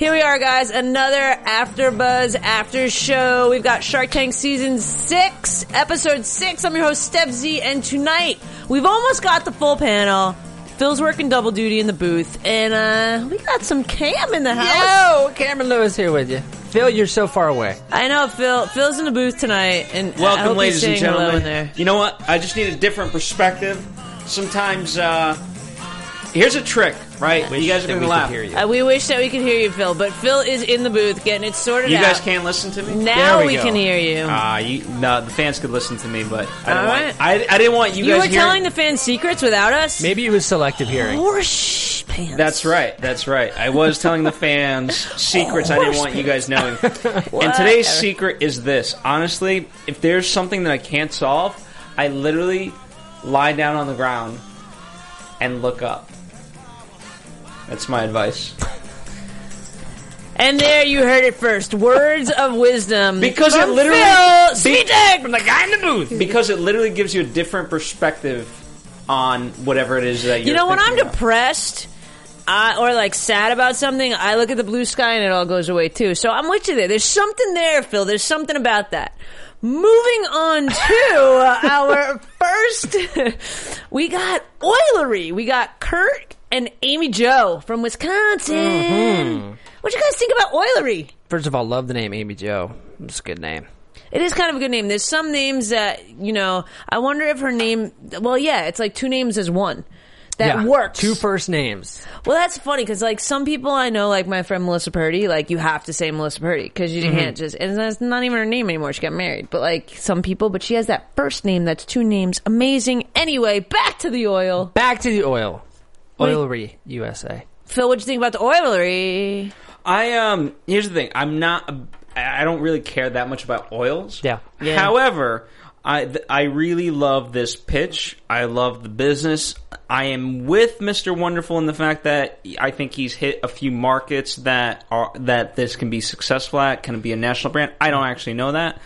Here we are guys, another After Buzz after show. We've got Shark Tank season 6, episode 6. I'm your host Stef Z and tonight we've almost got the full panel. Phil's working double duty in the booth and uh we got some Cam in the house. Yo, Cameron Louis here with you. Phil, you're so far away. I know Phil. Phil's in the booth tonight and I hope Welcome, he's ladies and saying hello in gentlemen. there. You know what? I just need a different perspective. Sometimes, uh, here's a trick, right? you guys are that going we to could laugh. hear you. Uh, we wish that we could hear you, Phil, but Phil is in the booth getting it sorted out. You out. guys can't listen to me. Now There we we, go. can hear you. Ah, you no. The fans could listen to me, but I don't All want. right. I, I didn't want you, you guys were hearing- telling the fans secrets without us? Maybe it was selective hearing. Horse pants. That's right. That's right. I was telling the fans secrets I didn't want you guys knowing. and today's secret is this. Honestly, if there's something that I can't solve, I literally lie down on the ground and look up. That's my advice. And there you heard it first. Words of wisdom. Because it from literally- Phil Be- Svitek from the guy in the booth. Because it literally gives you a different perspective on whatever it is that you're You know, when I'm about. depressed I, or like sad about something, I look at the blue sky and it all goes away too. So I'm with you there. There's something there, Phil. There's something about that. Moving on to our first, we got Oilerie. We got Kurt and Amy Jo from Wisconsin. Mm-hmm. What you guys think about Oilerie? First of all, love the name Amy Jo. It's a good name. It is kind of a good name. There's some names that, you know, I wonder if her name, well, yeah, it's like two names as one. That yeah, works. Two first names. Well, that's funny because like some people I know, like my friend Melissa Purdy, like you have to say Melissa Purdy because you can't just. And that's not even her name anymore. She got married, but like some people, but she has that first name that's two names. Amazing. Anyway, back to the oil. Back to the oil. Wait. Oilerie USA. Phil, what do you think about the oilerie? I um. Here's the thing. I'm not. I don't really care that much about oils. Yeah. Yeah. However, I th- I really love this pitch. I love the business. I am with Mr. Wonderful in the fact that I think he's hit a few markets that are that this can be successful at. Can it be a national brand? I don't actually know that.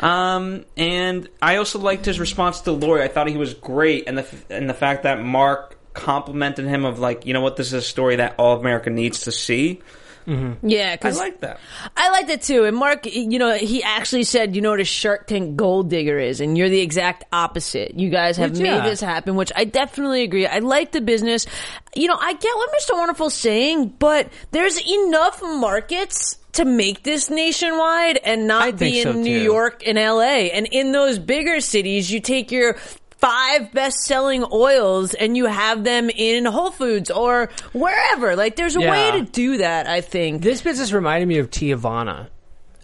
Um, and I also liked his response to Lori. I thought he was great, and the f- and the fact that Mark complimented him of like, you know what, this is a story that all of America needs to see. Mm-hmm. Yeah, I like that. I liked it too. And Mark, you know, he actually said, you know what a Shark Tank gold digger is, and you're the exact opposite. You guys have Which, made yeah. this happen, which I definitely agree. I like the business. You know, I get what Mr. Wonderful's saying, but there's enough markets to make this nationwide and not I be in so, New. York and LA. And in those bigger cities, you take your five best selling oils and you have them in Whole Foods or wherever. Like there's a Yeah. way to do that, I think. This business reminded me of Teavana.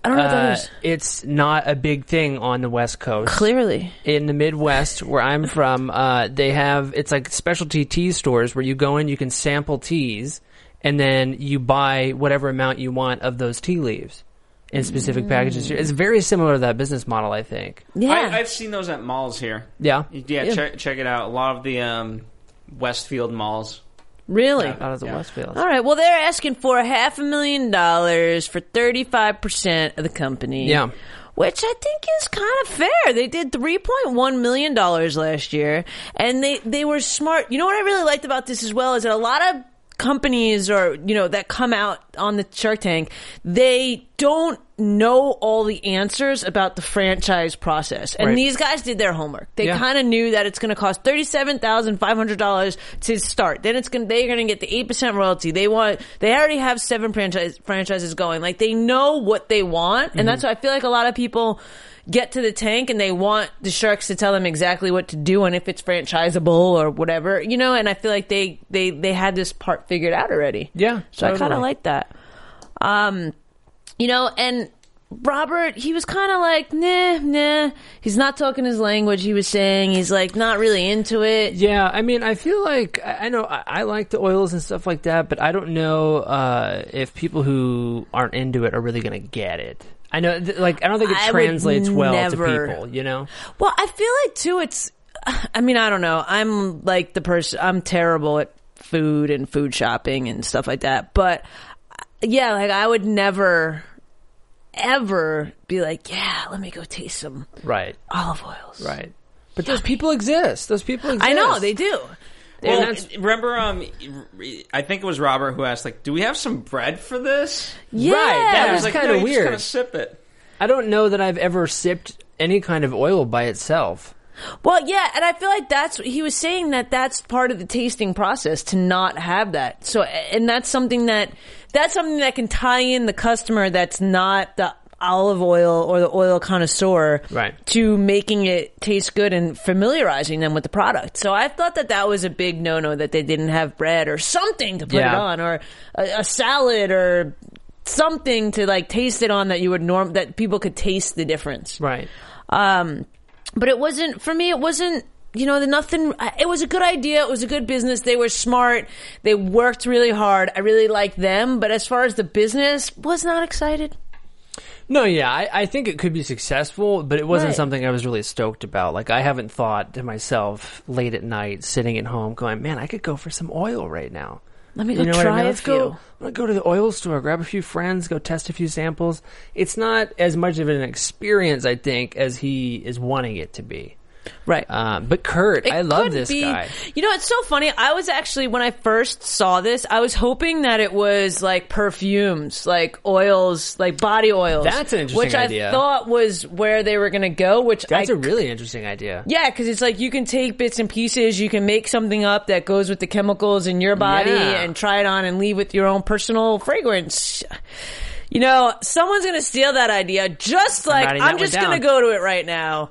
I don't know what that Uh, is. it's not a big thing on the West Coast. Clearly. in the Midwest, where I'm from, uh, they have it's like specialty tea stores where you go in, you can sample teas, and then you buy whatever amount you want of those tea leaves in specific packages. It's very similar to that business model, I think. Yeah. I, I've seen those at malls here. Yeah, Yeah, Yeah. Check, check it out. A lot of the um, Westfield malls. really? out of the Yeah. Westfield. All right. Well, they're asking for a half a million dollars for 35% of the company. Yeah. Which I think is kind of fair. They did $3.1 million last year and they, they were smart. You know what I really liked about this as well is that a lot of companies or, you know, that come out on the Shark Tank, they don't know all the answers about the franchise process. And Right. these guys did their homework. They Yeah. kind of knew that it's going to cost thirty-seven thousand five hundred dollars to start. Then it's going they're going to get the eight percent royalty. They want they already have seven franchise franchises going. Like they know what they want, and mm-hmm. that's why I feel like a lot of people. Get to the tank and they want the sharks to tell them exactly what to do and if it's franchisable or whatever, you know. And I feel like they they they had this part figured out already. Yeah, so I kind of like that. Um, you know, and Robert, he was kind of like, nah, nah. He's not talking his language. He was saying he's like not really into it. Yeah, I mean, I feel like I I know I, I like the oils and stuff like that, but I don't know uh, if people who aren't into it are really going to get it. I know, th- like, I don't think it I translates well never- to people. You know? Well, I feel like too. It's. I mean, I don't know. I'm like the person. I'm terrible at food and food shopping and stuff like that. But uh, yeah, like I would never, ever be like, yeah, let me go taste some Right, olive oils. right. But those people exist. Those people exist. I know they do. Well, that's- remember, um, I think it was Robert who asked, like, "Do we have some bread for this?" Yeah, that I was like, kinda no, weird. Just kind of sip it. I don't know that I've ever sipped any kind of oil by itself. Well, yeah, and I feel like that's he was saying that that's part of the tasting process to not have that. So, and that's something that that's something that can tie in the customer that's not the olive oil or the oil connoisseur Right. to making it taste good and familiarizing them with the product. So I thought that that was a big no-no that they didn't have bread or something to put it on or a, a salad or something to like taste it on that you would norm that people could taste the difference. Right. Um, but it wasn't for me. It wasn't. You know, the nothing. It was a good idea. It was a good business. They were smart. They worked really hard. I really liked them. But as far as the business, was not excited. No, yeah, I, I think it could be successful, but it wasn't Right. something I was really stoked about. Like, I haven't thought to myself late at night, sitting at home, going, "Man, I could go for some oil right now." Let me go You know try I mean? a Let's go. few. I'm gonna go to the oil store, grab a few friends, go test a few samples. It's not as much of an experience, I think, as he is wanting it to be. Right. Um, but Kurt, It I love this be- guy. You know, it's so funny. I was actually when I first saw this, I was hoping that it was like perfumes, like oils, like body oils. That's an interesting which idea. I thought was where they were going to go. Which That's a a really interesting idea. Yeah, because it's like you can take bits and pieces, you can make something up that goes with the chemicals in your body Yeah. and try it on and leave with your own personal fragrance. You know, someone's going to steal that idea just like I'm one just going to go to it right now.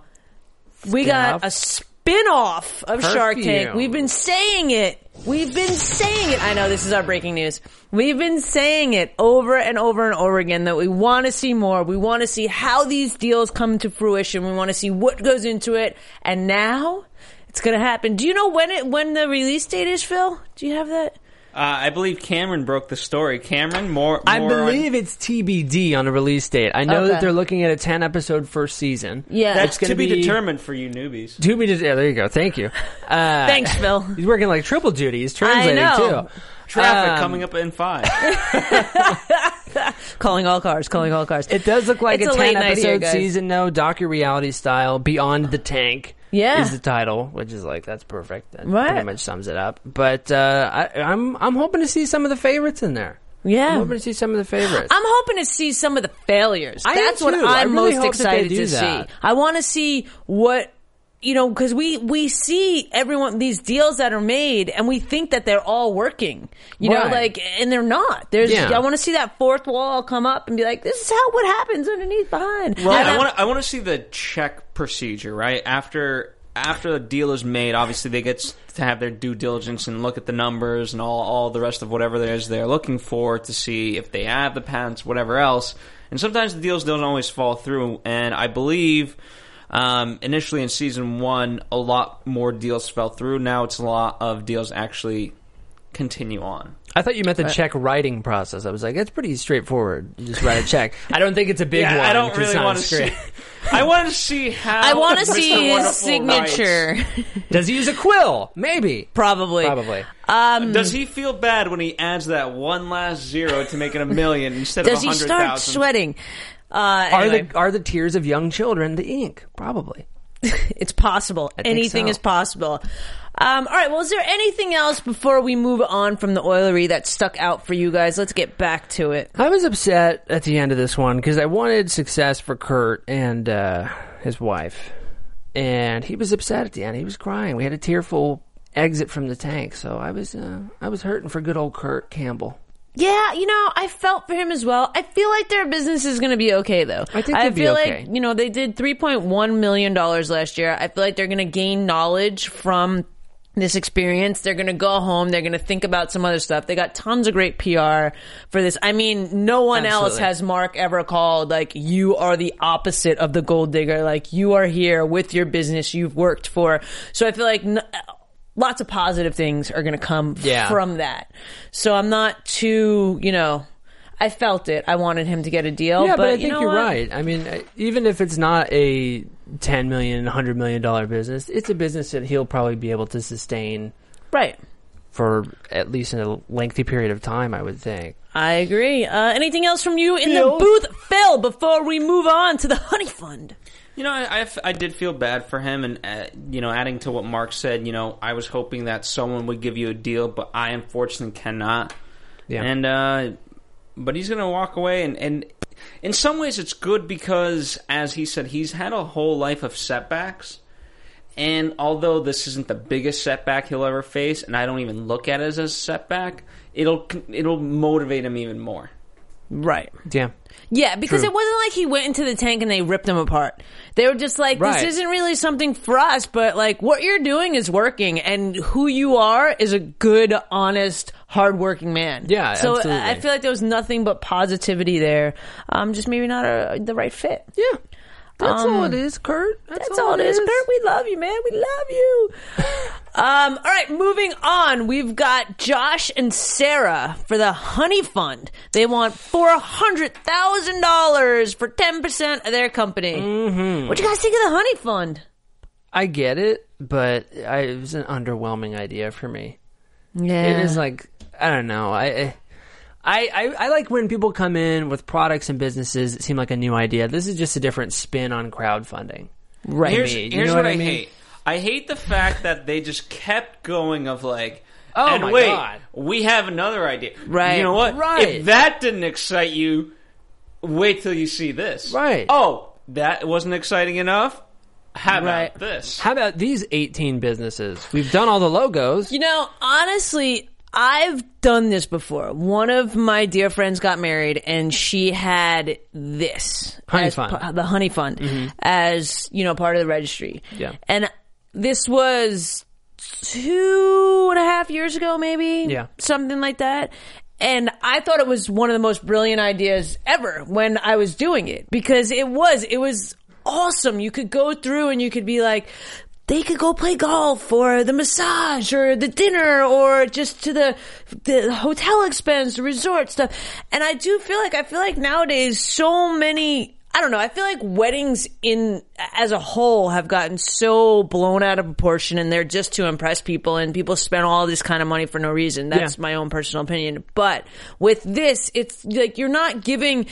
We got a spin-off of Shark Tank. Perfume. We've been saying it. We've been saying it. I know this is our breaking news. We've been saying it over and over and over again that we want to see more. We want to see how these deals come to fruition. We want to see what goes into it. And now it's going to happen. Do you know when it when the release date is, Phil? Do you have that? Uh, I believe Cameron broke the story. Cameron, more. I more on- believe it's TBD on a release date. I know Okay. that they're looking at a 10 episode first season. Yeah. that's it's gonna to be, be- determined for you newbies. To be yeah, there you go. Thank you. Uh, Thanks, Phil. He's working like triple duty. He's translating know. too. Traffic Um, coming up in five. calling all cars, calling all cars. It does look like It's a, a late 10 night here, episode guys. season, no docu reality style. Beyond the Tank Yeah. is the title, which is like that's perfect. That Right. pretty much sums it up. But uh, I, I'm I'm hoping to see some of the favorites in there. yeah. I'm hoping to see some of the favorites. I'm hoping to see some of the failures. I That's what I'm really most hope that they excited to that. see. I want to see what you know because we we see everyone these deals that are made and we think that they're all working. You know, like and they're not. There's Yeah. I want to see that fourth wall come up and be like, this is how what happens underneath behind. Right. I want to. I want to see the check procedure. Right after after the deal is made, obviously they get to have their due diligence and look at the numbers and all all the rest of whatever there is they're looking for to see if they have the patents, whatever else. And sometimes the deals don't always fall through. And I believe. Um, initially in season one, a lot more deals fell through. Now it's a lot of deals actually continue on. I thought you meant the check writing process. I was like, that's pretty straightforward. You just write a check. I don't think it's a big one. I don't really want to see. I want to see how. I want to Mr. see his Wonderful writes. signature. Does he use a quill? Maybe. Probably. Probably. Um, Does he feel bad when he adds that one last zero to make it a million instead does of a he start thousand? sweating? Uh, Are the are the tears of young children the ink? Probably. It's possible. think Anything so. is possible. Um, all right. Well, is there anything else before we move on from the oilerie that stuck out for you guys? Let's get back to it. I was upset at the end of this one because I wanted success for Kurt and uh, his wife, and he was upset at the end. He was crying. We had a tearful exit from the tank, so I was uh, I was hurting for good old Kurt Campbell. Yeah, you know, I felt for him as well. I feel like their business is going to be okay, though. I think I feel okay. like you know they did three point one million dollars last year. I feel like they're going to gain knowledge from this experience. They're going to go home. They're going to think about some other stuff. They got tons of great PR for this. I mean, no one else has Mark ever called like you are the opposite of the gold digger. Like you are here with your business you've worked for. So I feel like. N- Lots of positive things are going to come Yeah. from that. So I'm not too, you know, I felt it. I wanted him to get a deal. Yeah, but, I you think know you're what? right. I mean, even if it's not a ten million, hundred million dollar business, it's a business that he'll probably be able to sustain Right. for at least a lengthy period of time. I would think. I agree. Uh, anything else from you in Phil? the booth, Phil, before we move on to the Honey Fund? You know, I I did feel bad for him, and uh, you know, adding to what Mark said, you know, I was hoping that someone would give you a deal, but I unfortunately cannot. Yeah. And uh, but he's going to walk away, and and in some ways, it's good because, as he said, he's had a whole life of setbacks. And although this isn't the biggest setback he'll ever face, and I don't even look at it as a setback, it'll it'll motivate him even more. Right. yeah. Yeah, because True. it wasn't like he went into the tank and they ripped him apart. They were just like, Right. this isn't really something for us, but like what you're doing is working and who you are is a good, honest, hardworking man. Yeah, So absolutely. I feel like there was nothing but positivity there. Um, just maybe not a, the right fit. Yeah. That's Um, all it is, Kurt. That's, all it is, Kurt. We love you, man. We love you. um, all right, moving on. We've got Josh and Sarah for the Honey Fund. They want four hundred thousand dollars for ten percent of their company. Mm-hmm. What do you guys think of the Honey Fund? I get it, but I, it was an underwhelming idea for me. Yeah, It is like I don't know. I, I I I like when people come in with products and businesses that seem like a new idea. This is just a different spin on crowdfunding. right. Here's, me. You know what, what I, I mean? hate. I hate the fact that they just kept going of like, Oh and my wait, God. we have another idea. Right. You know what? Right. If that didn't excite you, wait till you see this. Right. Oh, that wasn't exciting enough? How about Right. this? How about these 18 businesses? We've done all the logos. You know, honestly, I've done this before. One of my dear friends got married, and she had this Honey Fund. pa- the Honey Fund, mm-hmm. as you know, part of the registry. Yeah. and this was two and a half years ago, maybe. Yeah. something like that. And I thought it was one of the most brilliant ideas ever when I was doing it because it was it was awesome. You could go through and you could be like, they could go play golf or the massage or the dinner or just to the the hotel expense, the resort stuff. And I do feel like I feel like nowadays so many I don't know. I feel like weddings in as a whole have gotten so blown out of proportion, and they're just to impress people, and people spend all this kind of money for no reason. That's Yeah. my own personal opinion. But with this, it's like you're not giving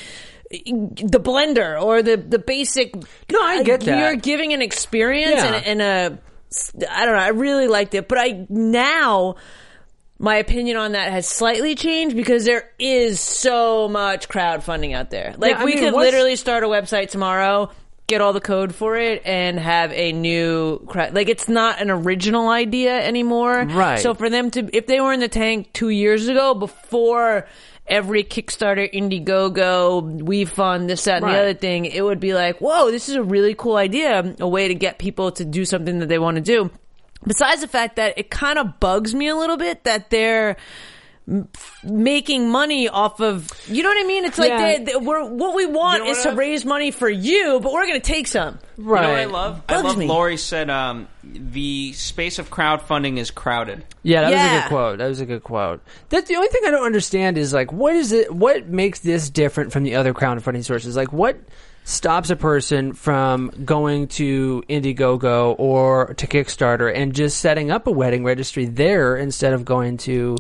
the blender or the the basic. No, I get that. You're giving an experience Yeah. and, and a. I don't know. I really liked it, but I now my opinion on that has slightly changed because there is so much crowdfunding out there. Like Yeah, we mean, could what's- literally start a website tomorrow, get all the code for it, and have a new crowd. Like it's not an original idea anymore. Right. So for them to, if they were in the tank two years ago, before every Kickstarter, Indiegogo, we WeFund, this, that, and Right. the other thing, it would be like, whoa, this is a really cool idea, a way to get people to do something that they want to do. Besides the fact that it kind of bugs me a little bit that they're making money off of, you know what I mean? It's like Yeah. they, they, we're, what we want You know is to I've- raise money for you, but we're going to take some. Right. You know what I love? I love me. Lori said um, the space of crowdfunding is crowded. Yeah, that was a good quote. That was a good quote. That's the only thing I don't understand is like, what is it? What makes this different from the other crowdfunding sources? Like, what stops a person from going to Indiegogo or to Kickstarter and just setting up a wedding registry there instead of going to?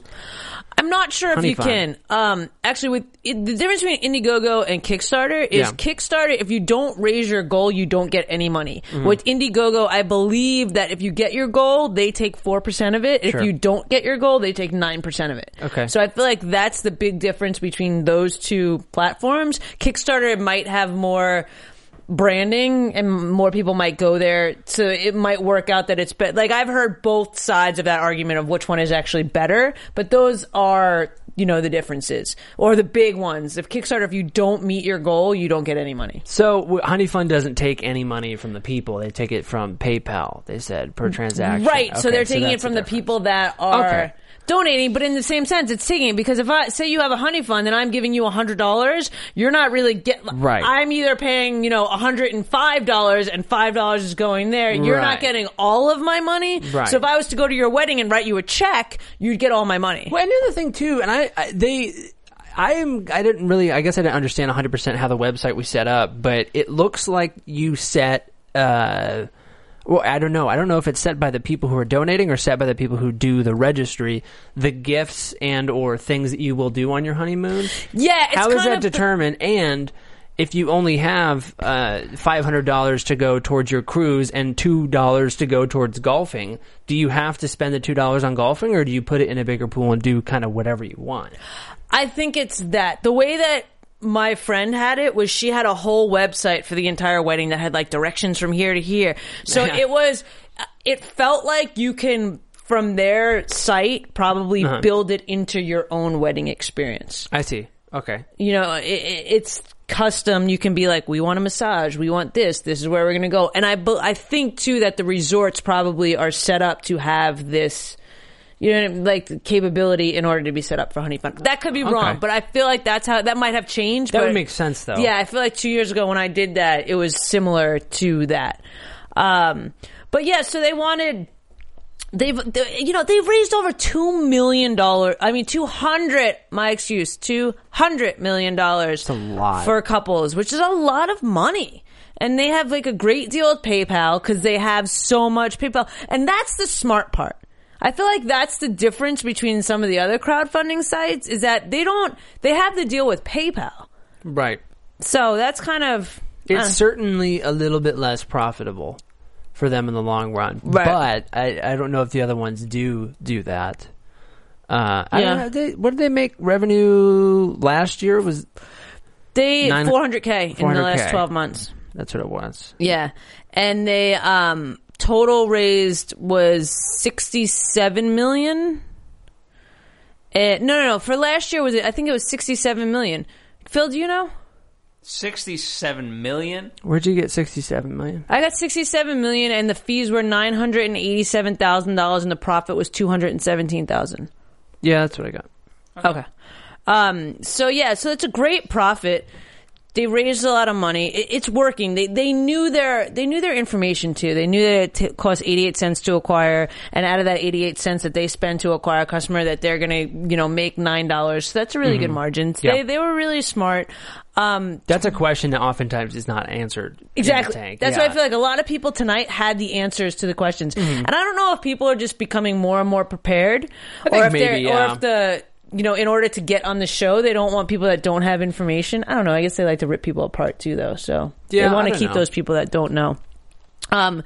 I'm not sure if you can. Um, actually, with it, the difference between Indiegogo and Kickstarter is Yeah. Kickstarter. If you don't raise your goal, you don't get any money. Mm-hmm. With Indiegogo, I believe that if you get your goal, they take four percent of it. Sure. If you don't get your goal, they take nine percent of it. Okay. So I feel like that's the big difference between those two platforms. Kickstarter might have more branding and more people might go there so it might work out that it's better like i've heard both sides of that argument of which one is actually better but those are you know the differences or the big ones. If Kickstarter, if you don't meet your goal, you don't get any money. So Honey Fund doesn't take any money from the people; they take it from PayPal. They said per transaction. Right. so they're taking it from the people that are Okay. Donating, but in the same sense, it's taking because if I say you have a honey fund and I'm giving you a hundred dollars, you're not really get Right. I'm either paying you know a hundred and five dollars and five dollars is going there. You're not getting all of my money. Right. So if I was to go to your wedding and write you a check, you'd get all my money. Well, another thing too, and I, I they. I am. I didn't really. I guess I didn't understand 100 percent how the website was set up, but it looks like you set. Uh, well, I don't know. I don't know if it's set by the people who are donating or set by the people who do the registry. The gifts and or things that you will do on your honeymoon. Yeah, it's How is that of the- determined? And if you only have uh, five hundred dollars to go towards your cruise and two dollars to go towards golfing, do you have to spend the two dollars on golfing, or do you put it in a bigger pool and do kind of whatever you want? I think it's that. The way that my friend had it was she had a whole website for the entire wedding that had like directions from here to here. So Yeah. it was, it felt like you can, from their site, probably Uh-huh. build it into your own wedding experience. I see. Okay. You know, it, it, it's custom. You can be like, we want a massage. We want this. This is where we're going to go. And I, I think too that the resorts probably are set up to have this, you know, like the capability in order to be set up for honey fun. That could be wrong, but I feel like that's how that might have changed. That but- would make sense, though. Yeah, I feel like two years ago when I did that, it was similar to that. Um, but yeah, so they wanted. They've, they, you know, they've raised over two million dollars. I mean, two hundred. My excuse, two hundred million dollars. a lot. for couples, which is a lot of money. And they have like a great deal with PayPal because they have so much PayPal, and that's the smart part. I feel like that's the difference between some of the other crowdfunding sites is that they don't. They have the deal with PayPal, Right. so that's kind of. It's uh, certainly a little bit less profitable for them in the long run, Right. but I, I don't know if the other ones do do that. Uh, I Yeah. don't know, they, what did they make revenue last year? Was They Nine- 400k in the last 12 months. that's what it was? Yeah. And they um total raised was 67 million. Uh, no, no, no. For last year was it I think it was 67 million. Phil, do you know? Sixty-seven million. Where'd you get sixty-seven million? I got 67 million and the fees were $987,000 and the profit was 217,000. Yeah, that's what I got. Okay. Um, so yeah, so it's a great profit. They raised a lot of money. It, it's working. They they knew their they knew their information too. They knew that it t- cost eighty eight cents to acquire, and out of that eighty eight cents that they spend to acquire a customer, that they're gonna you know make nine dollars. So that's a really good margin. Mm-hmm. Yeah. They they were really smart. Um, That's a question that oftentimes is not answered. Exactly. That's Yeah. why I feel like a lot of people tonight had the answers to the questions, Mm-hmm. and I don't know if people are just becoming more and more prepared, or if maybe, yeah. or if the you know, in order to get on the show, they don't want people that don't have information. I don't know. I guess they like to rip people apart too, though. So Yeah, they want to keep know. those people that don't know. Um,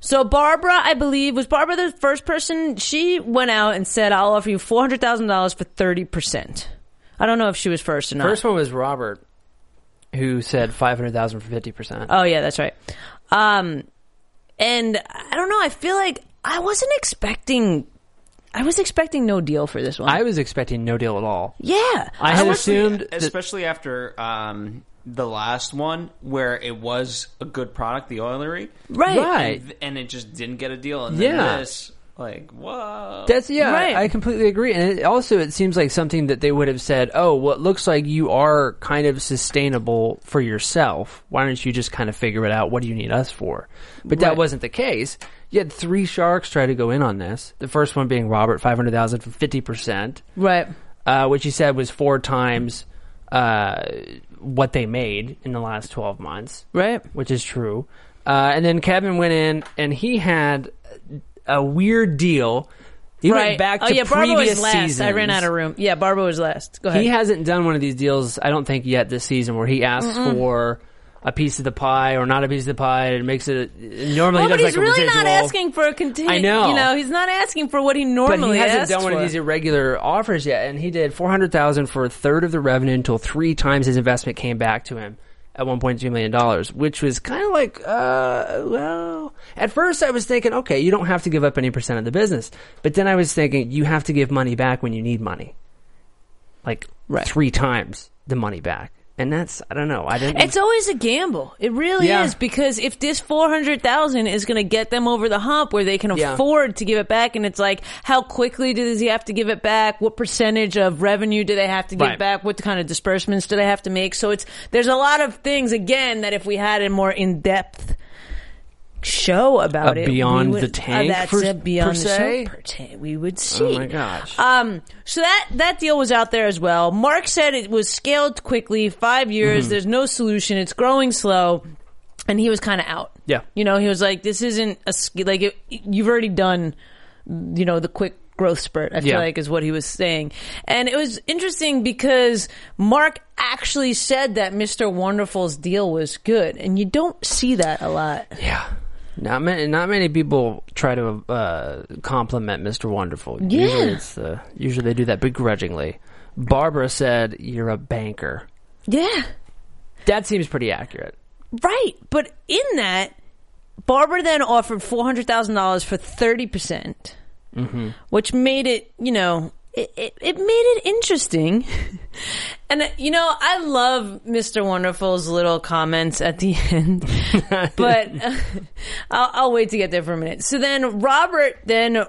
so Barbara, I believe, was Barbara the first person. She went out and said, "I'll offer you four hundred thousand dollars for thirty percent." I don't know if she was first or not. First one was Robert, who said five hundred thousand for fifty percent. Oh yeah, that's right. Um, and I don't know. I feel like I wasn't expecting. I was expecting no deal for this one. I was expecting no deal at all. yeah, I had Especially- assumed that- especially after um, the last one where it was a good product, the oilerie, right. Right. and, and it just didn't get a deal. And then Yeah. this, like, whoa, That's yeah, Right. I, I completely agree. And it, also, it seems like something that they would have said, "Oh, well, it looks like you are kind of sustainable for yourself. Why don't you just kind of figure it out? What do you need us for?" But that Right. wasn't the case. You had three sharks try to go in on this. The first one being Robert, five hundred thousand for fifty percent, right. uh, which he said was four times uh, what they made in the last twelve months Right. which is true. Uh, and then Kevin went in and he had a weird deal. He right. went back to oh yeah, Barbara previous was last. seasons. I ran out of room. Yeah, Barbara was last. Go ahead. He hasn't done one of these deals, I don't think, yet this season where he asks for a piece of the pie or not a piece of the pie It makes it. Normally well, he but does he's like really residual. not asking for a continue. I know. You know, he's not asking for what he normally. But he hasn't done one for. of these irregular offers yet, and he did four hundred thousand for a third of the revenue until three times his investment came back to him at one point two million dollars, which was kind of like, uh, well, at first I was thinking, okay, you don't have to give up any percent of the business, but then I was thinking you have to give money back when you need money. like Right. three times the money back. And that's I don't know. I didn't. It's always a gamble. It really Yeah. is because if this four hundred thousand is going to get them over the hump where they can Yeah. afford to give it back, and it's like, how quickly does he have to give it back? What percentage of revenue do they have to give Right. back? What kind of disbursements do they have to make? So it's there's a lot of things again that if we had a more in depth show about A it, Beyond would, the Tank, uh, that's per- a beyond the se? show per tank, we would see. oh my gosh. Um, so that that deal was out there as well. Mark said it was scaled quickly, five years. Mm-hmm. There's no solution. It's growing slow, and he was kind of out. Yeah. you know, he was like, "This isn't a like it, you've already done, you know, the quick." Growth spurt, I feel Yeah. like, is what he was saying. And it was interesting because Mark actually said that Mr. Wonderful's deal was good. And you don't see that a lot. yeah. Not many, not many people try to uh, compliment Mr. Wonderful. Yeah. Usually, it's uh, usually they do that begrudgingly. Barbara said, "You're a banker." Yeah. That seems pretty accurate. Right, but in that, Barbara then offered four hundred thousand dollars for thirty percent, which made it, you know, it, it, it made it interesting. and uh, you know, I love Mr. Wonderful's little comments at the end, but uh, I'll, I'll wait to get there for a minute. So then Robert then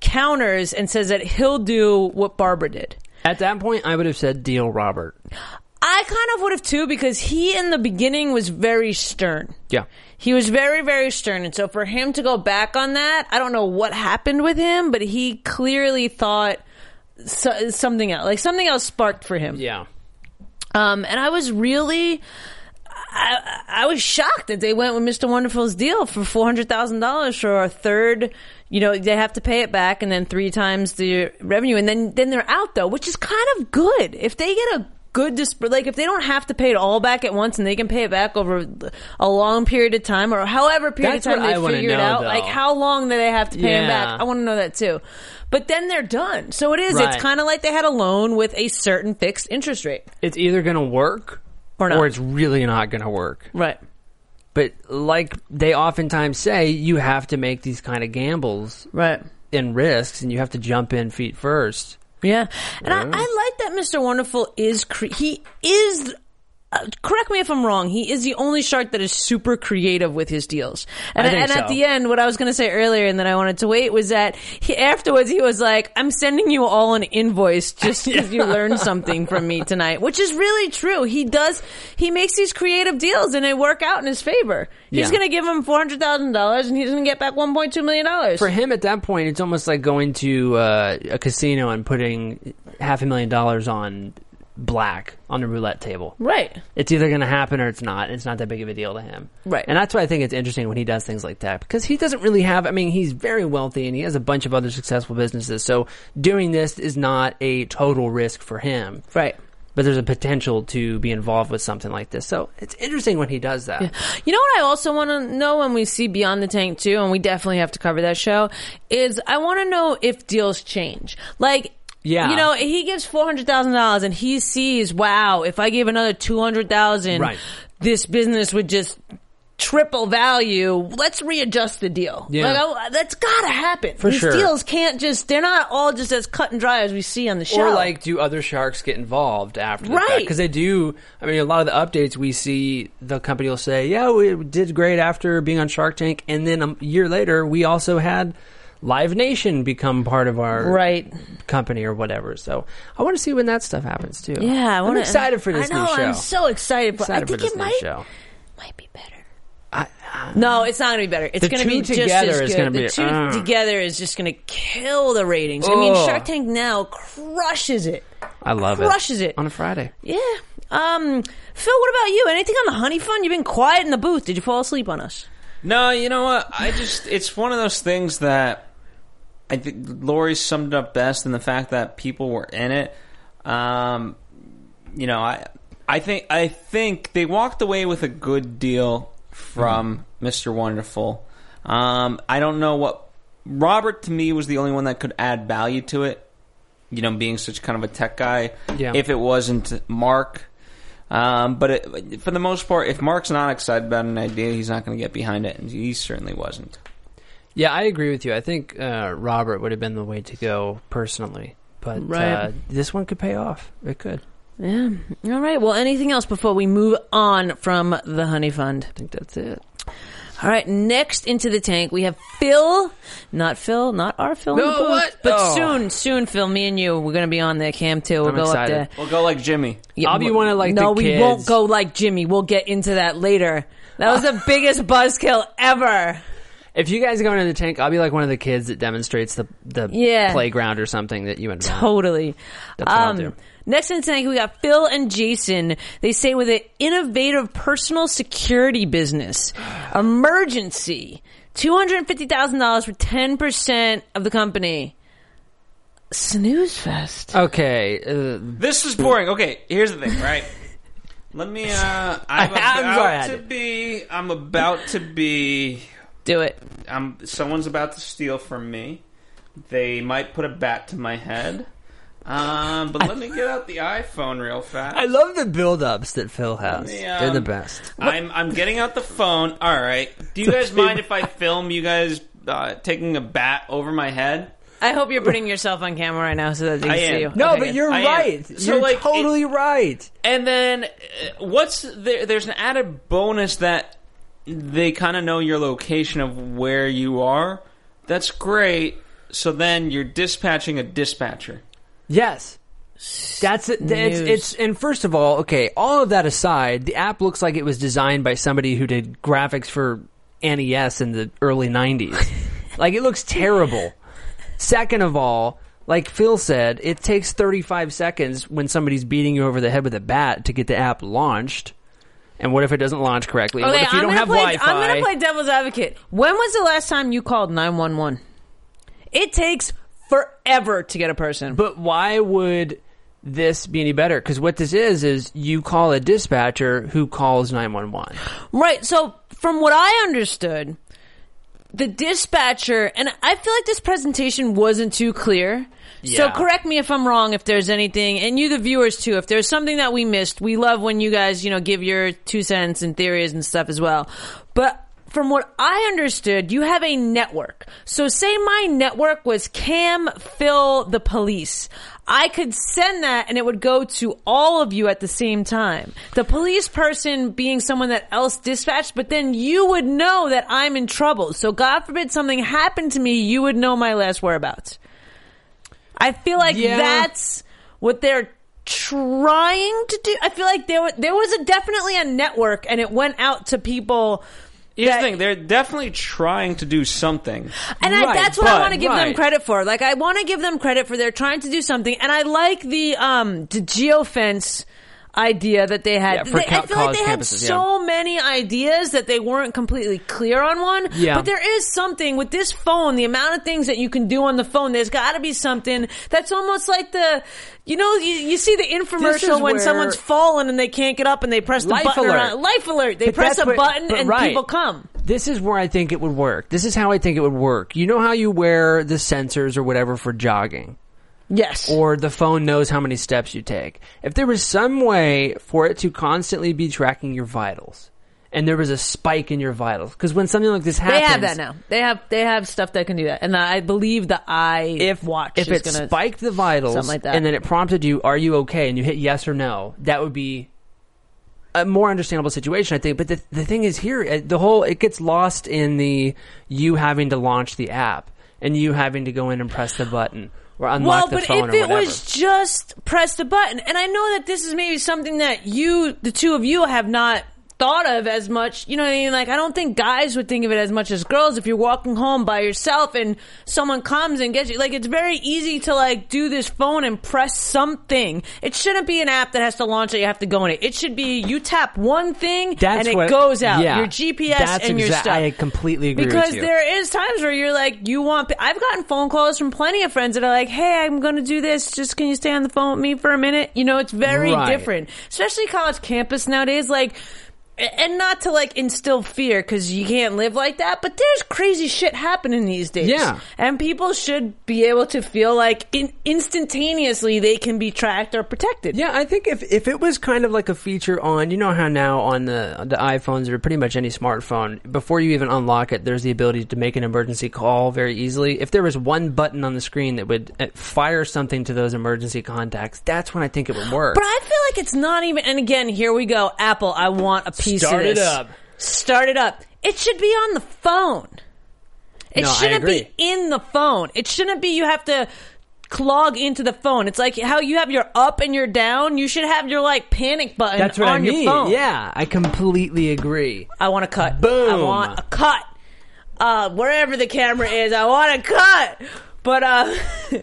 counters and says that he'll do what Barbara did. At that point, I would have said, "Deal, Robert." I kind of would have too because he in the beginning was very stern. Yeah. He was very, very stern. And so for him to go back on that, I don't know what happened with him, but he clearly thought so, something else, like something else sparked for him. Yeah. Um, and I was really, I, I was shocked that they went with Mr. Wonderful's deal for $400,000 for a third. You know, they have to pay it back and then three times the revenue. And then, then they're out though, which is kind of good. If they get a good, disp- like if they don't have to pay it all back at once and they can pay it back over a long period of time or however period That's of time they figure it out, though. like how long do they have to pay him Yeah. back? I want to know that too. But then they're done. So it is, Right. it's kind of like they had a loan with a certain fixed interest rate. It's either going to work Or not. it's really not going to work. Right. But like they oftentimes say, you have to make these kind of gambles Right. and risks, and you have to jump in feet first. Yeah, and I, I like that Mr. Wonderful is cre- he is. Uh, correct me if I'm wrong. He is the only shark that is super creative with his deals. And, I and at the end, what I was going to say earlier, and then I wanted to wait, was that he, afterwards he was like, "I'm sending you all an invoice just because you learned something from me tonight," which is really true. He does. He makes these creative deals, and they work out in his favor. He's Yeah. going to give him four hundred thousand dollars, and he's going to get back one point two million dollars. For him, at that point, it's almost like going to uh, a casino and putting half a million dollars on black on the roulette table. Right. It's either going to happen or it's not. It's not that big of a deal to him. Right. And that's why I think it's interesting when he does things like that because he doesn't really have, I mean, he's very wealthy and he has a bunch of other successful businesses. So doing this is not a total risk for him. Right. But there's a potential to be involved with something like this. So it's interesting when he does that. You know what I also want to know when we see Beyond the Tank too, and we definitely have to cover that show, is I want to know if deals change. Like, Yeah. you know, he gives four hundred thousand dollars, and he sees, wow, if I give another two hundred thousand, Right. this business would just triple value. Let's readjust the deal. Yeah. Like, I, that's got to happen. For These sure. deals can't just—they're not all just as cut and dry as we see on the show. Or like, do other sharks get involved after Right. Because they do. I mean, a lot of the updates we see, the company will say, "Yeah, we did great after being on Shark Tank," and then a year later, we also had Live Nation become part of our right. company or whatever. So I want to see when that stuff happens too. Yeah, I I'm excited for this I know, new show. I'm so excited. But excited I think for this it new might show. might be better. I, No, it's not going to be better. It's The going to be two just together as is good. gonna be the be- two uh. together is just going to kill the ratings. I mean, Shark Tank now crushes it. I love Crushes it Crushes it. on a Friday. Yeah. Um, Phil, what about you? Anything on the Honey Fund? You've been quiet in the booth. Did you fall asleep on us? No, you know what? I just it's one of those things that I think Lori summed it up best in the fact that people were in it. Um, you know, I I think I think they walked away with a good deal from Mr. Wonderful. Um, I don't know what Robert to me was the only one that could add value to it. You know, being such kind of a tech guy. Yeah. If it wasn't Mark, um, but it, for the most part, if Mark's not excited about an idea, he's not going to get behind it, and he certainly wasn't. Yeah, I agree with you. I think uh, Robert would have been the way to go personally, but Right. uh, this one could pay off. It could. Yeah. All right. Well, anything else before we move on from the honey fund? I think that's it. All right. Next into the tank, we have Phil. Not Phil. Not our Phil. No, booth, what? But Oh. soon, soon, Phil. Me and you, we're gonna be on the Cam too. We'll I'm go up excited. there. We'll go like Jimmy. Yeah, I'll be one of, like, No, the we won't go like Jimmy. We'll get into that later. That was the biggest buzzkill ever. If you guys go into the tank, I'll be like one of the kids that demonstrates the the Yeah. playground or something that you invent. Totally. That's what I'll do. Next in the tank, we got Phil and Jason. They say with an innovative personal security business, emergency, two hundred fifty thousand dollars for ten percent of the company. Snooze fest. Okay, uh, This is boring. Okay, here's the thing, right? Let me. uh I'm I'm about sorry, I to did. be. I'm about to be. Do it. I'm. Someone's about to steal from me. They might put a bat to my head. Um, but let me get out the iPhone real fast. I love the build-ups that Phil has. me, They're the um, best. I'm I'm getting out the phone. All right. Do you guys mind if I film you guys uh, taking a bat over my head? I hope you're putting yourself on camera right now so that they I can see you. No, Okay, but you're I am. right. So, you're like, totally right. And then uh, what's there, there's an added bonus that they kind of know your location of where you are. That's great. So then you're dispatching a dispatcher. Yes. That's it. It's, it's and first of all, okay. All of that aside, the app looks like it was designed by somebody who did graphics for NES in the early '90s. like it looks terrible. Second of all, like Phil said, it takes 35 seconds when somebody's beating you over the head with a bat to get the app launched. And what if it doesn't launch correctly? And Okay, what if you I'm don't gonna have play, Wi-Fi? I'm gonna play devil's advocate. When was the last time you called 911? It takes forever to get a person. But why would this be any better? Because what this is is you call a dispatcher who calls 911. Right. So from what I understood, the dispatcher, and I feel like this presentation wasn't too clear. So correct me if I'm wrong if there's anything, and you the viewers too, if there's something that we missed, we love when you guys, you know, give your two cents and theories and stuff as well. But from what I understood, you have a network. So say my network was Cam, Phil, the police. I could send that and it would go to all of you at the same time. The police person being someone that else dispatched, but then you would know that I'm in trouble. So God forbid something happened to me, you would know my last whereabouts. I feel like Yeah. that's what they're trying to do. I feel like there was, there was a definitely a network and it went out to people. Here's that- the thing: they're definitely trying to do something. And I, that's what I want to give them credit for. Like I want to give them credit for they're trying to do something. And I like the um the geofence idea that they had. Yeah, for They- I feel like college they had campuses, so many ideas that they weren't completely clear on one. Yeah. But there is something with this phone, the amount of things that you can do on the phone. There's got to be something that's almost like the, you know, you, you see the infomercial when someone's fallen and they can't get up and they press the Life button alert. around. Life alert. They But press a what- button and right. people come. This is where I think it would work. This is how I think it would work. You know how you wear the sensors or whatever for jogging? Yes. Or the phone knows how many steps you take. If there was some way for it to constantly be tracking your vitals, and there was a spike in your vitals, because when something like this happens, They have that now. They have they have stuff that can do that, and I believe the i if watch if it gonna spiked the vitals something like that. and then it prompted you are you okay and you hit yes or no that would be a more understandable situation i think but the, the thing is here uh, the whole it gets lost in the you having to launch the app and you having to go in and press the button or unlock Well, the but phone if it whatever. was just press the button, and I know that this is maybe something that you, the two of you, have not thought of as much. You know what I mean? Like, I don't think guys would think of it as much as girls. If you're walking home by yourself and someone comes and gets you, like, it's very easy to like do this phone and press something. It shouldn't be an app that has to launch that you have to go in it. It should be you tap one thing That's and it what- goes out. yeah. your GPS and your stuff. I completely agree with because there is times where you're like, you want. I've gotten phone calls from plenty of friends that are like, "Hey, I'm going to do this. Just can you stay on the phone with me for a minute?" You know, it's very Right. different, especially college campus nowadays. Like, and not to like instill fear because you can't live like that, but there's crazy shit happening these days. Yeah. and people should be able to feel like in- instantaneously they can be tracked or protected. Yeah, I think if if it was kind of like a feature on, you know how now on the the iPhones or pretty much any smartphone, before you even unlock it, there's the ability to make an emergency call very easily. If there was one button on the screen that would uh, fire something to those emergency contacts, that's when I think it would work. But I feel like it's not even. And again, here we go. Apple, I want a piece Start of it up. Start it up. It should be on the phone. It No, shouldn't be in the phone. It shouldn't be you have to clog into the phone. It's like how you have your up and your down. You should have your like panic button that's what on I mean. your phone. Yeah, I completely agree. I want to cut. Boom. I want a cut. Uh, wherever the camera is, I want a cut. But uh,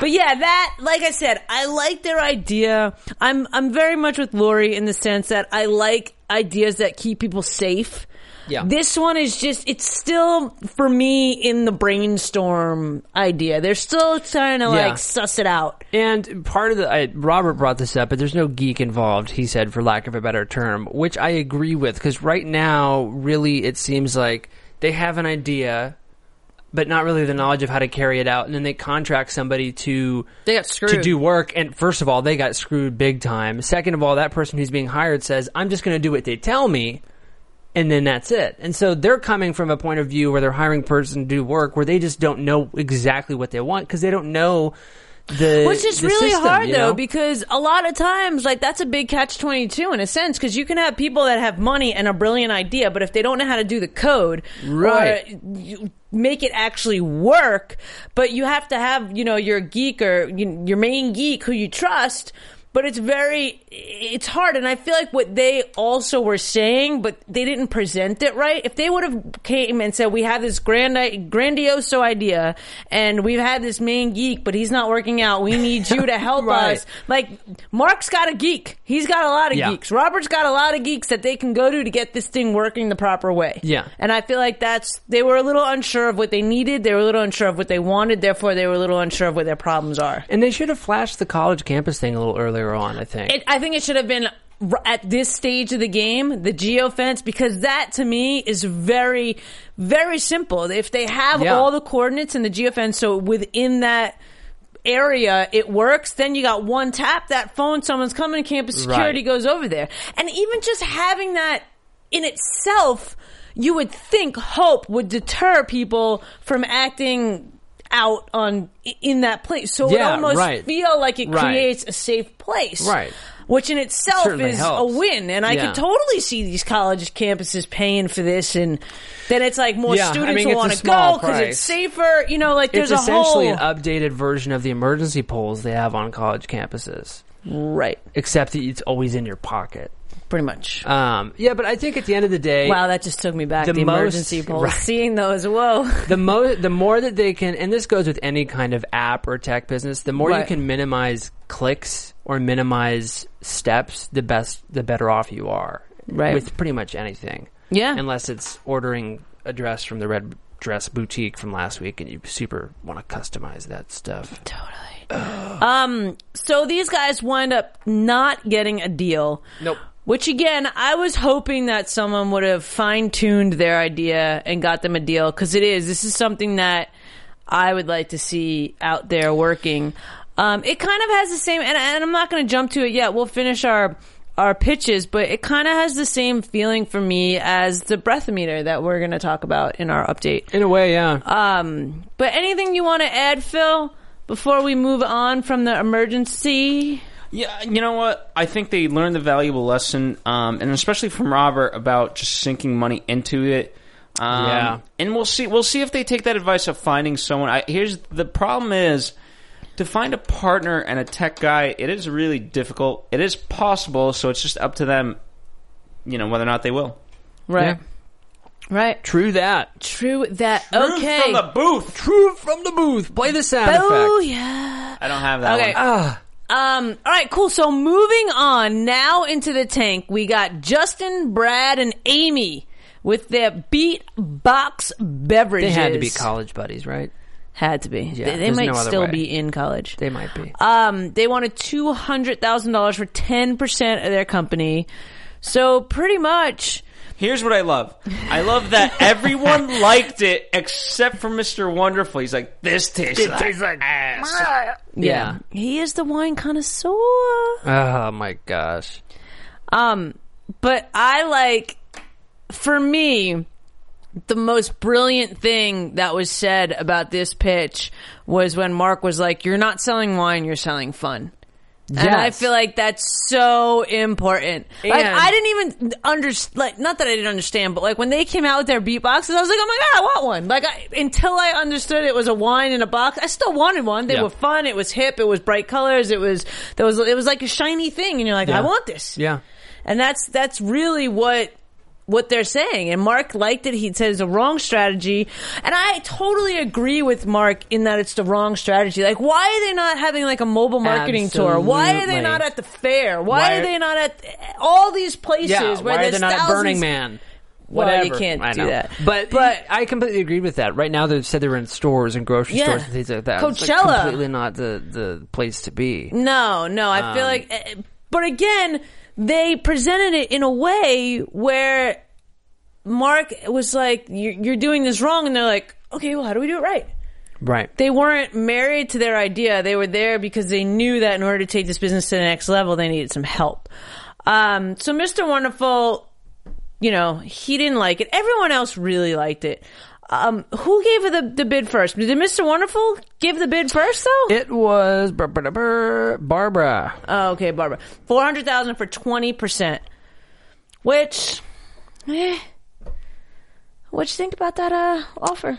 but yeah, that like I said, I like their idea. I'm I'm very much with Lori in the sense that I like ideas that keep people safe. Yeah. This one is just, it's still, for me, in the brainstorm idea. They're still trying to, Yeah. like, suss it out. And part of the I, Robert brought this up, but there's no geek involved. He said, for lack of a better term, which I agree with because right now, really, it seems like they have an idea, but not really the knowledge of how to carry it out, and then they contract somebody to They got screwed. to do work. And first of all, they got screwed big time. Second of all, that person who's being hired says, "I'm just going to do what they tell me." and then that's it. And so they're coming from a point of view where they're hiring a person to do work where they just don't know exactly what they want because they don't know the Which is the really system, hard you though, because a lot of times, like that's a big catch twenty two in a sense, because you can have people that have money and a brilliant idea, but if they don't know how to do the code, Right. make it actually work, but you have to have you know your geek or you, your main geek who you trust. But it's very, it's hard, and I feel like what they also were saying, but they didn't present it right. If they would have came and said, "We have this grand, grandiose idea, and we've had this main geek, but he's not working out. We need you to help Right. us." Like Mark's got a geek. He's got a lot of Yeah. geeks. Robert's got a lot of geeks that they can go to to get this thing working the proper way. Yeah. And I feel like that's they were a little unsure of what they needed. They were a little unsure of what they wanted. Therefore, they were a little unsure of what their problems are. and they should have flashed the college campus thing a little earlier on. I think. It, I think it should have been at this stage of the game, the geofence, because that to me is very, very simple. If they have Yeah. all the coordinates in the geofence, so within that area it works, then you got one tap, that phone, someone's coming, to campus security Right. goes over there. And even just having that in itself, you would think hope would deter people from acting out on in that place. So it almost right. feel like it Right. creates a safe place Right. which in itself Certainly is helps. a win. And I Yeah. could totally see these college campuses paying for this, and then it's like more Yeah, I students mean, will want to go because it's safer. You know, like there's it's essentially whole an updated version of the emergency poles they have on college campuses, right, except that it's always in your pocket. Pretty much. Um, yeah, but I think at the end of the day, wow, that just took me back. the The, most- emergency polls, right. seeing those, whoa. the mo the more that they can, and this goes with any kind of app or tech business, the more you can minimize clicks or minimize steps, the best, the better off you are. Right. With pretty much anything. Yeah. Unless it's ordering a dress from the Red Dress Boutique from last week and you super want to customize that stuff. Totally. um, so these guys wind up not getting a deal. Nope. Which again, I was hoping that someone would have fine tuned their idea and got them a deal because it is. This is something that I would like to see out there working. Um, it kind of has the same, and, and I'm not going to jump to it yet. We'll finish our our pitches, but it kind of has the same feeling for me as the breath meter that we're going to talk about in our update. In a way, yeah. Um, but anything you want to add, Phil, before we move on from the Emergensee? Yeah, you know what? I think they learned the valuable lesson, um, and especially from Robert about just sinking money into it. Um, Yeah. and we'll see. We'll see if they take that advice of finding someone. I, here's the problem: is to find a partner and a tech guy. It is really difficult. It is possible, so it's just up to them. You know whether or not they will. Right. Yeah. Right. True that. True that. okay. from the booth. True from the booth. Play the sound oh effect. yeah. I don't have that Okay. one. Ah. Um. All right. Cool. So moving on now into the tank, we got Justin, Brad, and Amy with their beat box beverages. They had to be college buddies, right? Had to be. Yeah, they they might no still way. be in college. They might be. Um, they wanted two hundred thousand dollars for ten percent of their company. So pretty much, Here's what I love. I love that everyone liked it except for Mr. Wonderful. He's like, this tastes like, ass. Yeah. he is the wine connoisseur. Oh my gosh. Um, but I like, for me, the most brilliant thing that was said about this pitch was when Mark was like, "You're not selling wine, you're selling fun." And I feel like that's so important. like I didn't even understand. Like not that I didn't understand, but like when they came out with their beatboxes, I was like, "Oh my god, I want one!" Like I, until I understood it was a wine in a box, I still wanted one. They Yeah. were fun. It was hip. It was bright colors. It was there was it was like a shiny thing, and you're like, Yeah. "I want this." Yeah. And that's that's really what what they're saying. And Mark liked it. He said it's a wrong strategy. And I totally agree with Mark in that it's the wrong strategy. Like, why are they not having like a mobile marketing tour? Why are they not at the fair? Why, Why- are they not at all these places Yeah. where Why are they not at Burning Man? Well, Whatever. you can't do that. But But- I completely agree with that. Right now, they've said they were in stores and grocery Yeah. stores and things like that. It's, like, Coachella. completely not the the place to be. No, no. I feel Um, like, eh, but again, they presented it in a way where Mark was like, "You're, you're doing this wrong," and they're like, "Okay, well, how do we do it right?" Right. they weren't married to their idea. They were there because they knew that in order to take this business to the next level, they needed some help. Um, so Mr. Wonderful, you know, he didn't like it. Everyone else really liked it. Um, who gave the, the bid first? Did Mr. Wonderful give the bid first though? It was Barbara. oh, okay, Barbara. 400,000 for 20%. Which, eh, what'd you think about that, uh, offer?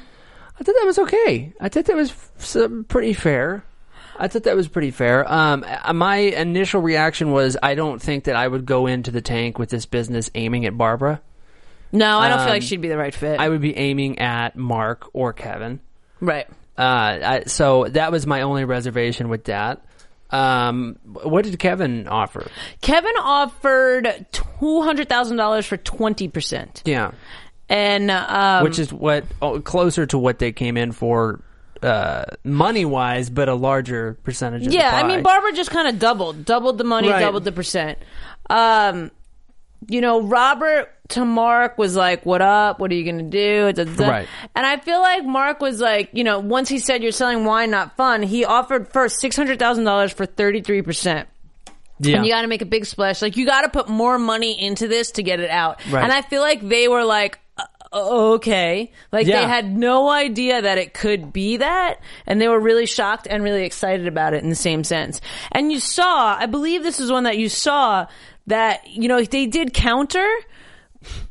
I thought that was okay. I thought that was f- pretty fair. I thought that was pretty fair. Um, uh, my initial reaction was I don't think that I would go into the tank with this business aiming at Barbara. No, I don't feel Um, like she'd be the right fit. I would be aiming at Mark or Kevin. right. Uh, I, so that was my only reservation with that. Um, what did Kevin offer? Kevin offered two hundred thousand dollars for twenty percent, Yeah, and um, which is what oh, closer to what they came in for, uh, money wise, but a larger percentage. Of yeah, the I pie. mean Barbara just kind of doubled, doubled the money, Right. doubled the percent. Um, you know, Robert to Mark was like, "What up? What are you gonna do?" Da, da, da. Right. And I feel like Mark was like, you know, once he said you're selling wine, not fun, he offered first six hundred thousand dollars for thirty three percent. yeah, and you got to make a big splash. Like you got to put more money into this to get it out. Right. And I feel like they were like, uh, okay, like Yeah. they had no idea that it could be that, and they were really shocked and really excited about it in the same sense. And you saw, I believe this is one that you saw that you know they did counter.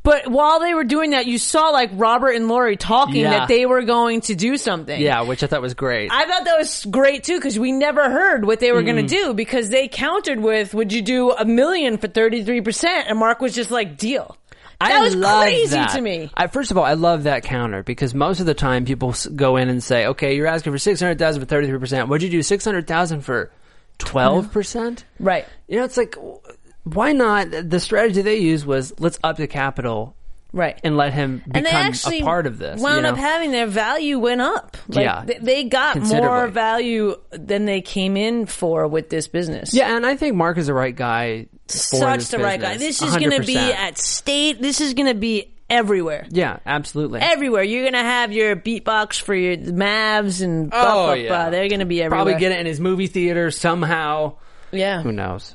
But while they were doing that, you saw like Robert and Lori talking Yeah. that they were going to do something. yeah, which I thought was great. I thought that was great too because we never heard what they were going to do because they countered with, "Would you do a million for thirty three percent?" And Mark was just like, "Deal." That I was love crazy that. to me. I, first of all, I love that counter because most of the time people s- go in and say, "Okay, you're asking for six hundred thousand for thirty three percent. What'd you do? Six hundred thousand for twelve percent?" Right. You know, it's like, w- why not? The strategy they used was let's up the capital Right. and let him and they become actually a part of this. wound you know? up having their value went up. Like, Yeah. th- they got more value than they came in for with this business. yeah, and I think Mark is the right guy. For such this the right guy. This is going to be at state. This is going to be everywhere. yeah, absolutely. Everywhere you're gonna have your beatbox for your Mavs and blah, Oh, blah, yeah. blah. they're gonna be everywhere. Probably get it in his movie theater somehow. yeah. Who knows?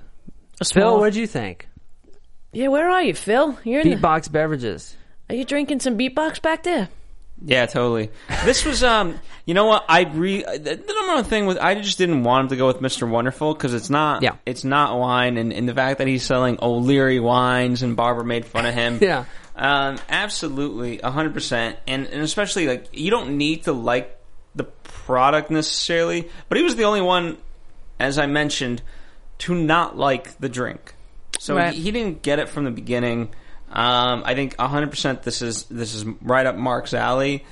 A Phil, what'd you think? Yeah, where are you, Phil? You're in the, Beatbox beverages. Are you drinking some beatbox back there? Yeah, totally. This was, um, you know what? I re the, the number one thing was I just didn't want him to go with Mister Wonderful because it's not, Yeah. it's not wine, and, and the fact that he's selling O'Leary wines and Barbara made fun of him. Yeah. um, absolutely, hundred percent, and and especially like you don't need to like the product necessarily, but he was the only one, as I mentioned, to not like the drink. So Right. he, he didn't get it from the beginning. Um, I think 100% this is this is right up Mark's alley,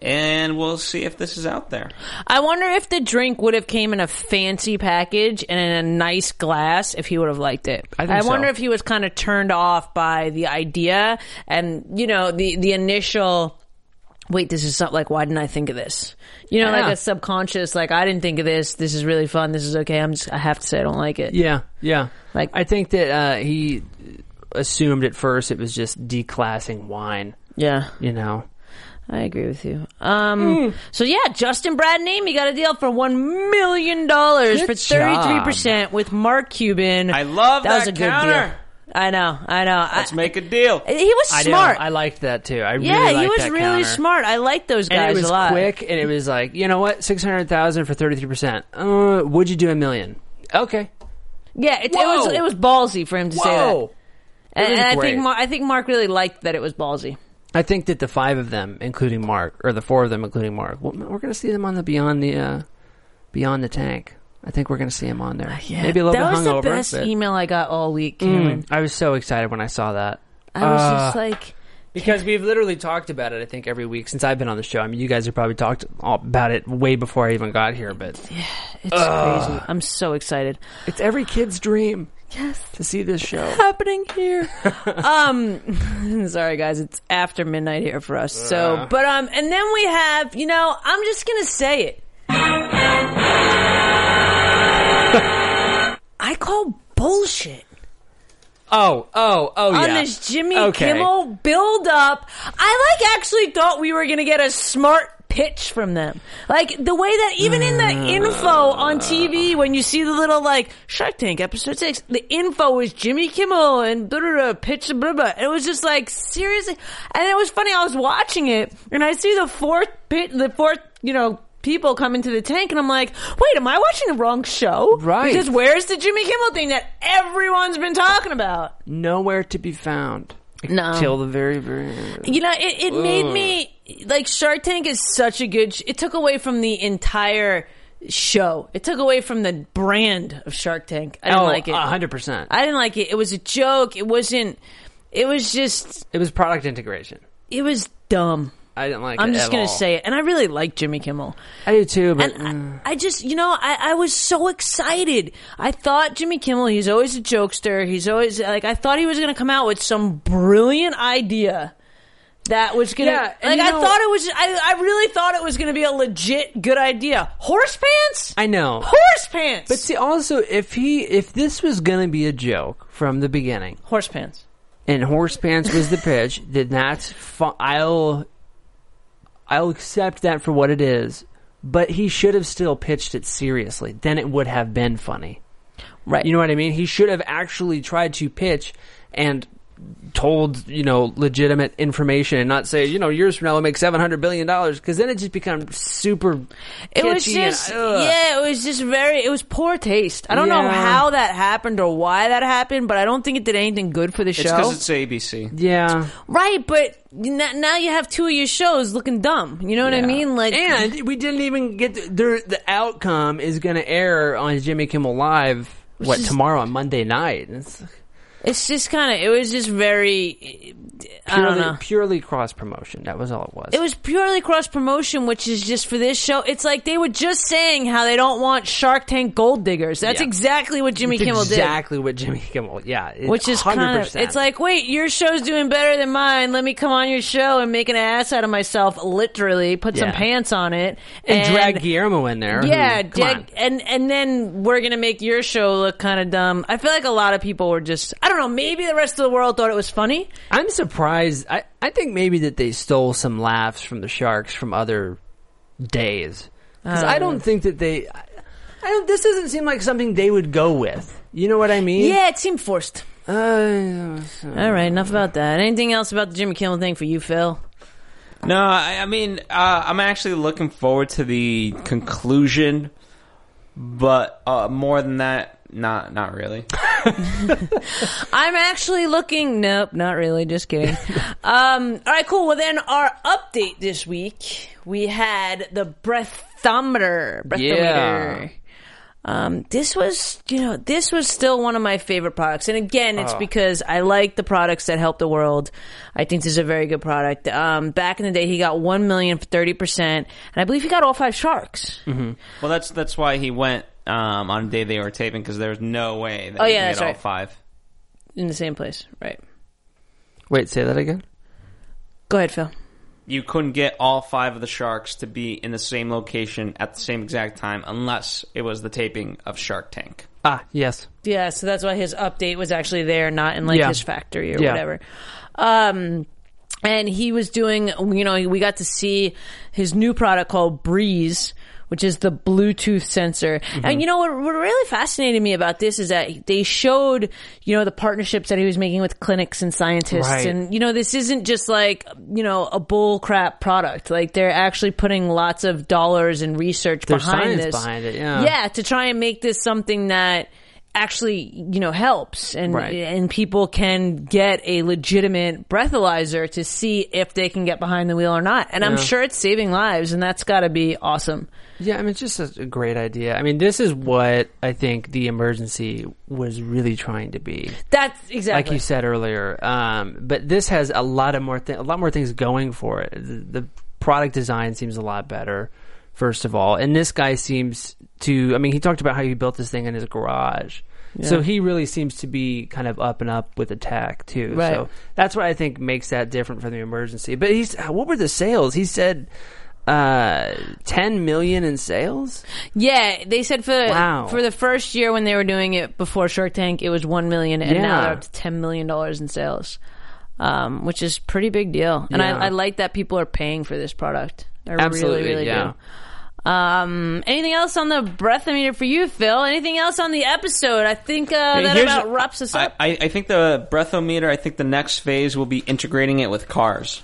and we'll see if this is out there. I wonder if the drink would have came in a fancy package and in a nice glass if he would have liked it. I think wonder so. if he was kind of turned off by the idea and you know the the initial. Wait, this is something like why didn't I think of this? You know, Yeah. like a subconscious, like I didn't think of this. This is really fun. This is okay. I'm just, I have to say I don't like it. Yeah, yeah. Like- I think that uh, he assumed at first it was just declassing wine. Yeah, You know, I agree with you. Um, so yeah, Justin Brad and Amy got a deal for one million dollars for thirty three percent with Mark Cuban. I love that that was that a good counter. deal. I know, I know. Let's I, make a deal. he was smart. Know, I liked that too. I yeah, really he was that really counter. smart. I like those guys And it was a lot. quick, and it was like, you know what, six hundred thousand for thirty three percent. Uh, would you do a million? Okay. Yeah, it, it was it was ballsy for him to say that. And, and I think Mar- I think Mark really liked that it was ballsy. I think that the five of them, including Mark, or the four of them, including Mark, we're going to see them on the Beyond the uh, Beyond the Tank. I think we're going to see him on there. Maybe a little that bit was the best but- email I got all week. Mm, I was so excited when I saw that. I was Uh, just like, Because we've literally talked about it, I think, every week since I've been on the show. I mean, you guys have probably talked about it way before I even got here, but Yeah, it's crazy. I'm so excited. it's every kid's dream. Yes. To see this show. happening here? um, sorry guys, it's after midnight here for us. So, but um, and then we have, you know, I'm just gonna say it. I call bullshit Oh, oh, oh, on yeah. this Jimmy Okay. Kimmel build up. I like actually thought we were gonna get a smart pitch from them. Like the way that even in the mm. info on TV when you see the little like Shark Tank episode six, the info was Jimmy Kimmel and blah, blah, blah, pitch blah, blah. It was just like seriously, and it was funny. I was watching it and I see the fourth pit, the fourth, you know. People come into the tank, and I'm like, "Wait, am I watching the wrong show?" Right. Because where's the Jimmy Kimmel thing that everyone's been talking about? Nowhere to be found. No. Till the very, very end. You know, it, it made me like Shark Tank is such a good. Sh- it took away from the entire show. It took away from the brand of Shark Tank. I didn't oh, like it. 100%. I didn't like it. It was a joke. It wasn't. It was just. it was product integration. It was dumb. I didn't like I'm just gonna all. say it, and I really like Jimmy Kimmel. I do too, but And I, uh. I just, you know, I, I was so excited. I thought Jimmy Kimmel, he's always a jokester. He's always, like, I thought he was going to come out with some brilliant idea that was going to, Yeah, like, I know- thought it was, I, I really thought it was going to be a legit good idea. Horse pants? I know. Horse pants! But see, also, if he, if this was gonna be a joke from the beginning, horse pants. and horse pants was the pitch, then that's fu- I'll, I'll accept that for what it is. But he should have still pitched it seriously. Then it would have been funny. Right. You know what I mean? He should have actually tried to pitch and told, you know, legitimate information and not say, you know, years from now we'll make seven hundred billion dollars because then it just becomes super. It was kitschy and, just, yeah, it was just very, it was poor taste. I don't know how that happened or why that happened, but I don't think it did anything good for the It's show. because it's ABC. yeah. Right, but now you have two of your shows looking dumb. You know what I mean? Like, and we didn't even get the, the, the outcome is going to air on Jimmy Kimmel Live. What is- tomorrow on Monday night? It's it's just kind of. It was just very. I don't purely, know. purely cross promotion. That was all it was. It was purely cross promotion, which is just for this show. It's like they were just saying how they don't want Shark Tank gold diggers. That's Yeah. exactly what Jimmy It's Kimmel did. exactly what Jimmy Kimmel. Yeah, it's Which is kind of, 100%. it's like, wait, your show's doing better than mine. Let me come on your show and make an ass out of myself, literally, put some Yeah. pants on it. and, drag Guillermo in there. Yeah, who, come Dick, on. and and then we're gonna make your show look kind of dumb. I feel like a lot of people were just I don't know. Maybe the rest of the world thought it was funny. I'm surprised. I, I think maybe that they stole some laughs from the Sharks from other days. Because I don't think that they. I, I don't. This doesn't seem like something they would go with. You know what I mean? Yeah, it seemed forced. Uh, All right, enough about that. Anything else about the Jimmy Kimmel thing for you, Phil? No, I, I mean, uh, I'm actually looking forward to the conclusion, but uh, more than that, not not really. I'm actually looking. Nope, not really. Just kidding. um, all right, cool. Well, then our update this week, we had the breathometer. Breathometer. Yeah. Um, this was, you know, this was still one of my favorite products. And again, Oh. it's because I like the products that help the world. I think this is a very good product. Um, back in the day, he got one million for thirty percent, and I believe he got all five sharks. Mm-hmm. Well, that's that's why he went um, on the day they were taping because there was no way that Oh, he yeah, could that's get all right. five. in the same place. Right. wait, say that again. Go ahead, Phil. You couldn't get all five of the sharks to be in the same location at the same exact time unless it was the taping of Shark Tank. Ah, yes. Yeah, so that's why his update was actually there, not in like Yeah. his factory or Yeah. whatever. Um, and he was doing, you know, we got to see his new product called Breeze, which is the Bluetooth sensor. Mm-hmm. And you know what, what really fascinated me about this is that they showed, you know, the partnerships that he was making with clinics and scientists. Right. And, you know, this isn't just like, you know, a bull crap product. Like they're actually putting lots of dollars and research There's behind this. behind it, yeah. Yeah, to try and make this something that actually you know helps and Right. and people can get a legitimate breathalyzer to see if they can get behind the wheel or not and i'm sure it's saving lives and that's got to be awesome Yeah, I mean, it's just a, a great idea. I mean, this is what I think the Emergensee was really trying to be. that's exactly like you said earlier. Um, but this has a lot of more th- a lot more things going for it. The, the product design seems a lot better, first of all, and this guy seems to. I mean, he talked about how he built this thing in his garage. So he really seems to be kind of up and up with the tech too. Right. So that's what I think makes that different from the Emergensee. But he's what were the sales? He said uh 10 million in sales? yeah they said for Wow. for the first year when they were doing it before shark tank it was 1 million and now Yeah. they're up to 10 million dollars in sales um, which is pretty big deal and Yeah. I, I like that people are paying for this product I Absolutely, really really yeah. do Um, anything else on the breathometer for you, Phil? Anything else on the episode? I think uh, that Here's- about wraps us I, up. I, I think the breathometer. I think the next phase will be integrating it with cars.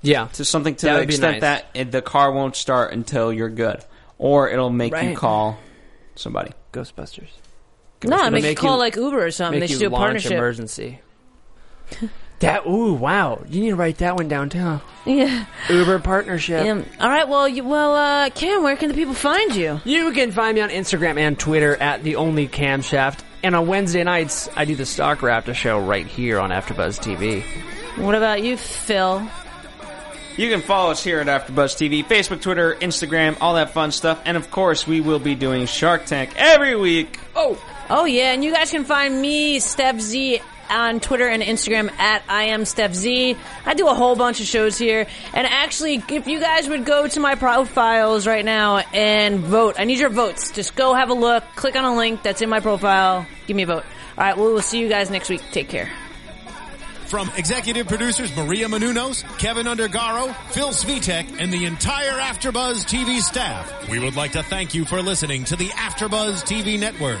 Yeah. to something to That the extent nice. that it, the car won't start until you're good, or it'll make you call somebody. Ghostbusters. no, I make, make a call you- like Uber or something. They should do a partnership. emergency. that ooh wow! You need to write that one down too. Yeah. Uber partnership. Um, all right. Well, you, well, uh, Cam, where can the people find you? You can find me on Instagram and Twitter at the only camshaft. And on Wednesday nights, I do the Stalker After Show right here on AfterBuzz TV. What about you, Phil? You can follow us here at AfterBuzz TV, Facebook, Twitter, Instagram, all that fun stuff, and of course, we will be doing Shark Tank every week. Oh, Oh yeah, and you guys can find me, Stef Z, on Twitter and Instagram at I am Stef Z. I do a whole bunch of shows here, and actually, if you guys would go to my profiles right now and vote, I need your votes. Just go have a look, click on a link that's in my profile, give me a vote. All right, well, we'll see you guys next week. Take care. From executive producers Maria Menounos, Kevin Undergaro, Phil Svitek, and the entire AfterBuzz TV staff, we would like to thank you for listening to the AfterBuzz TV network.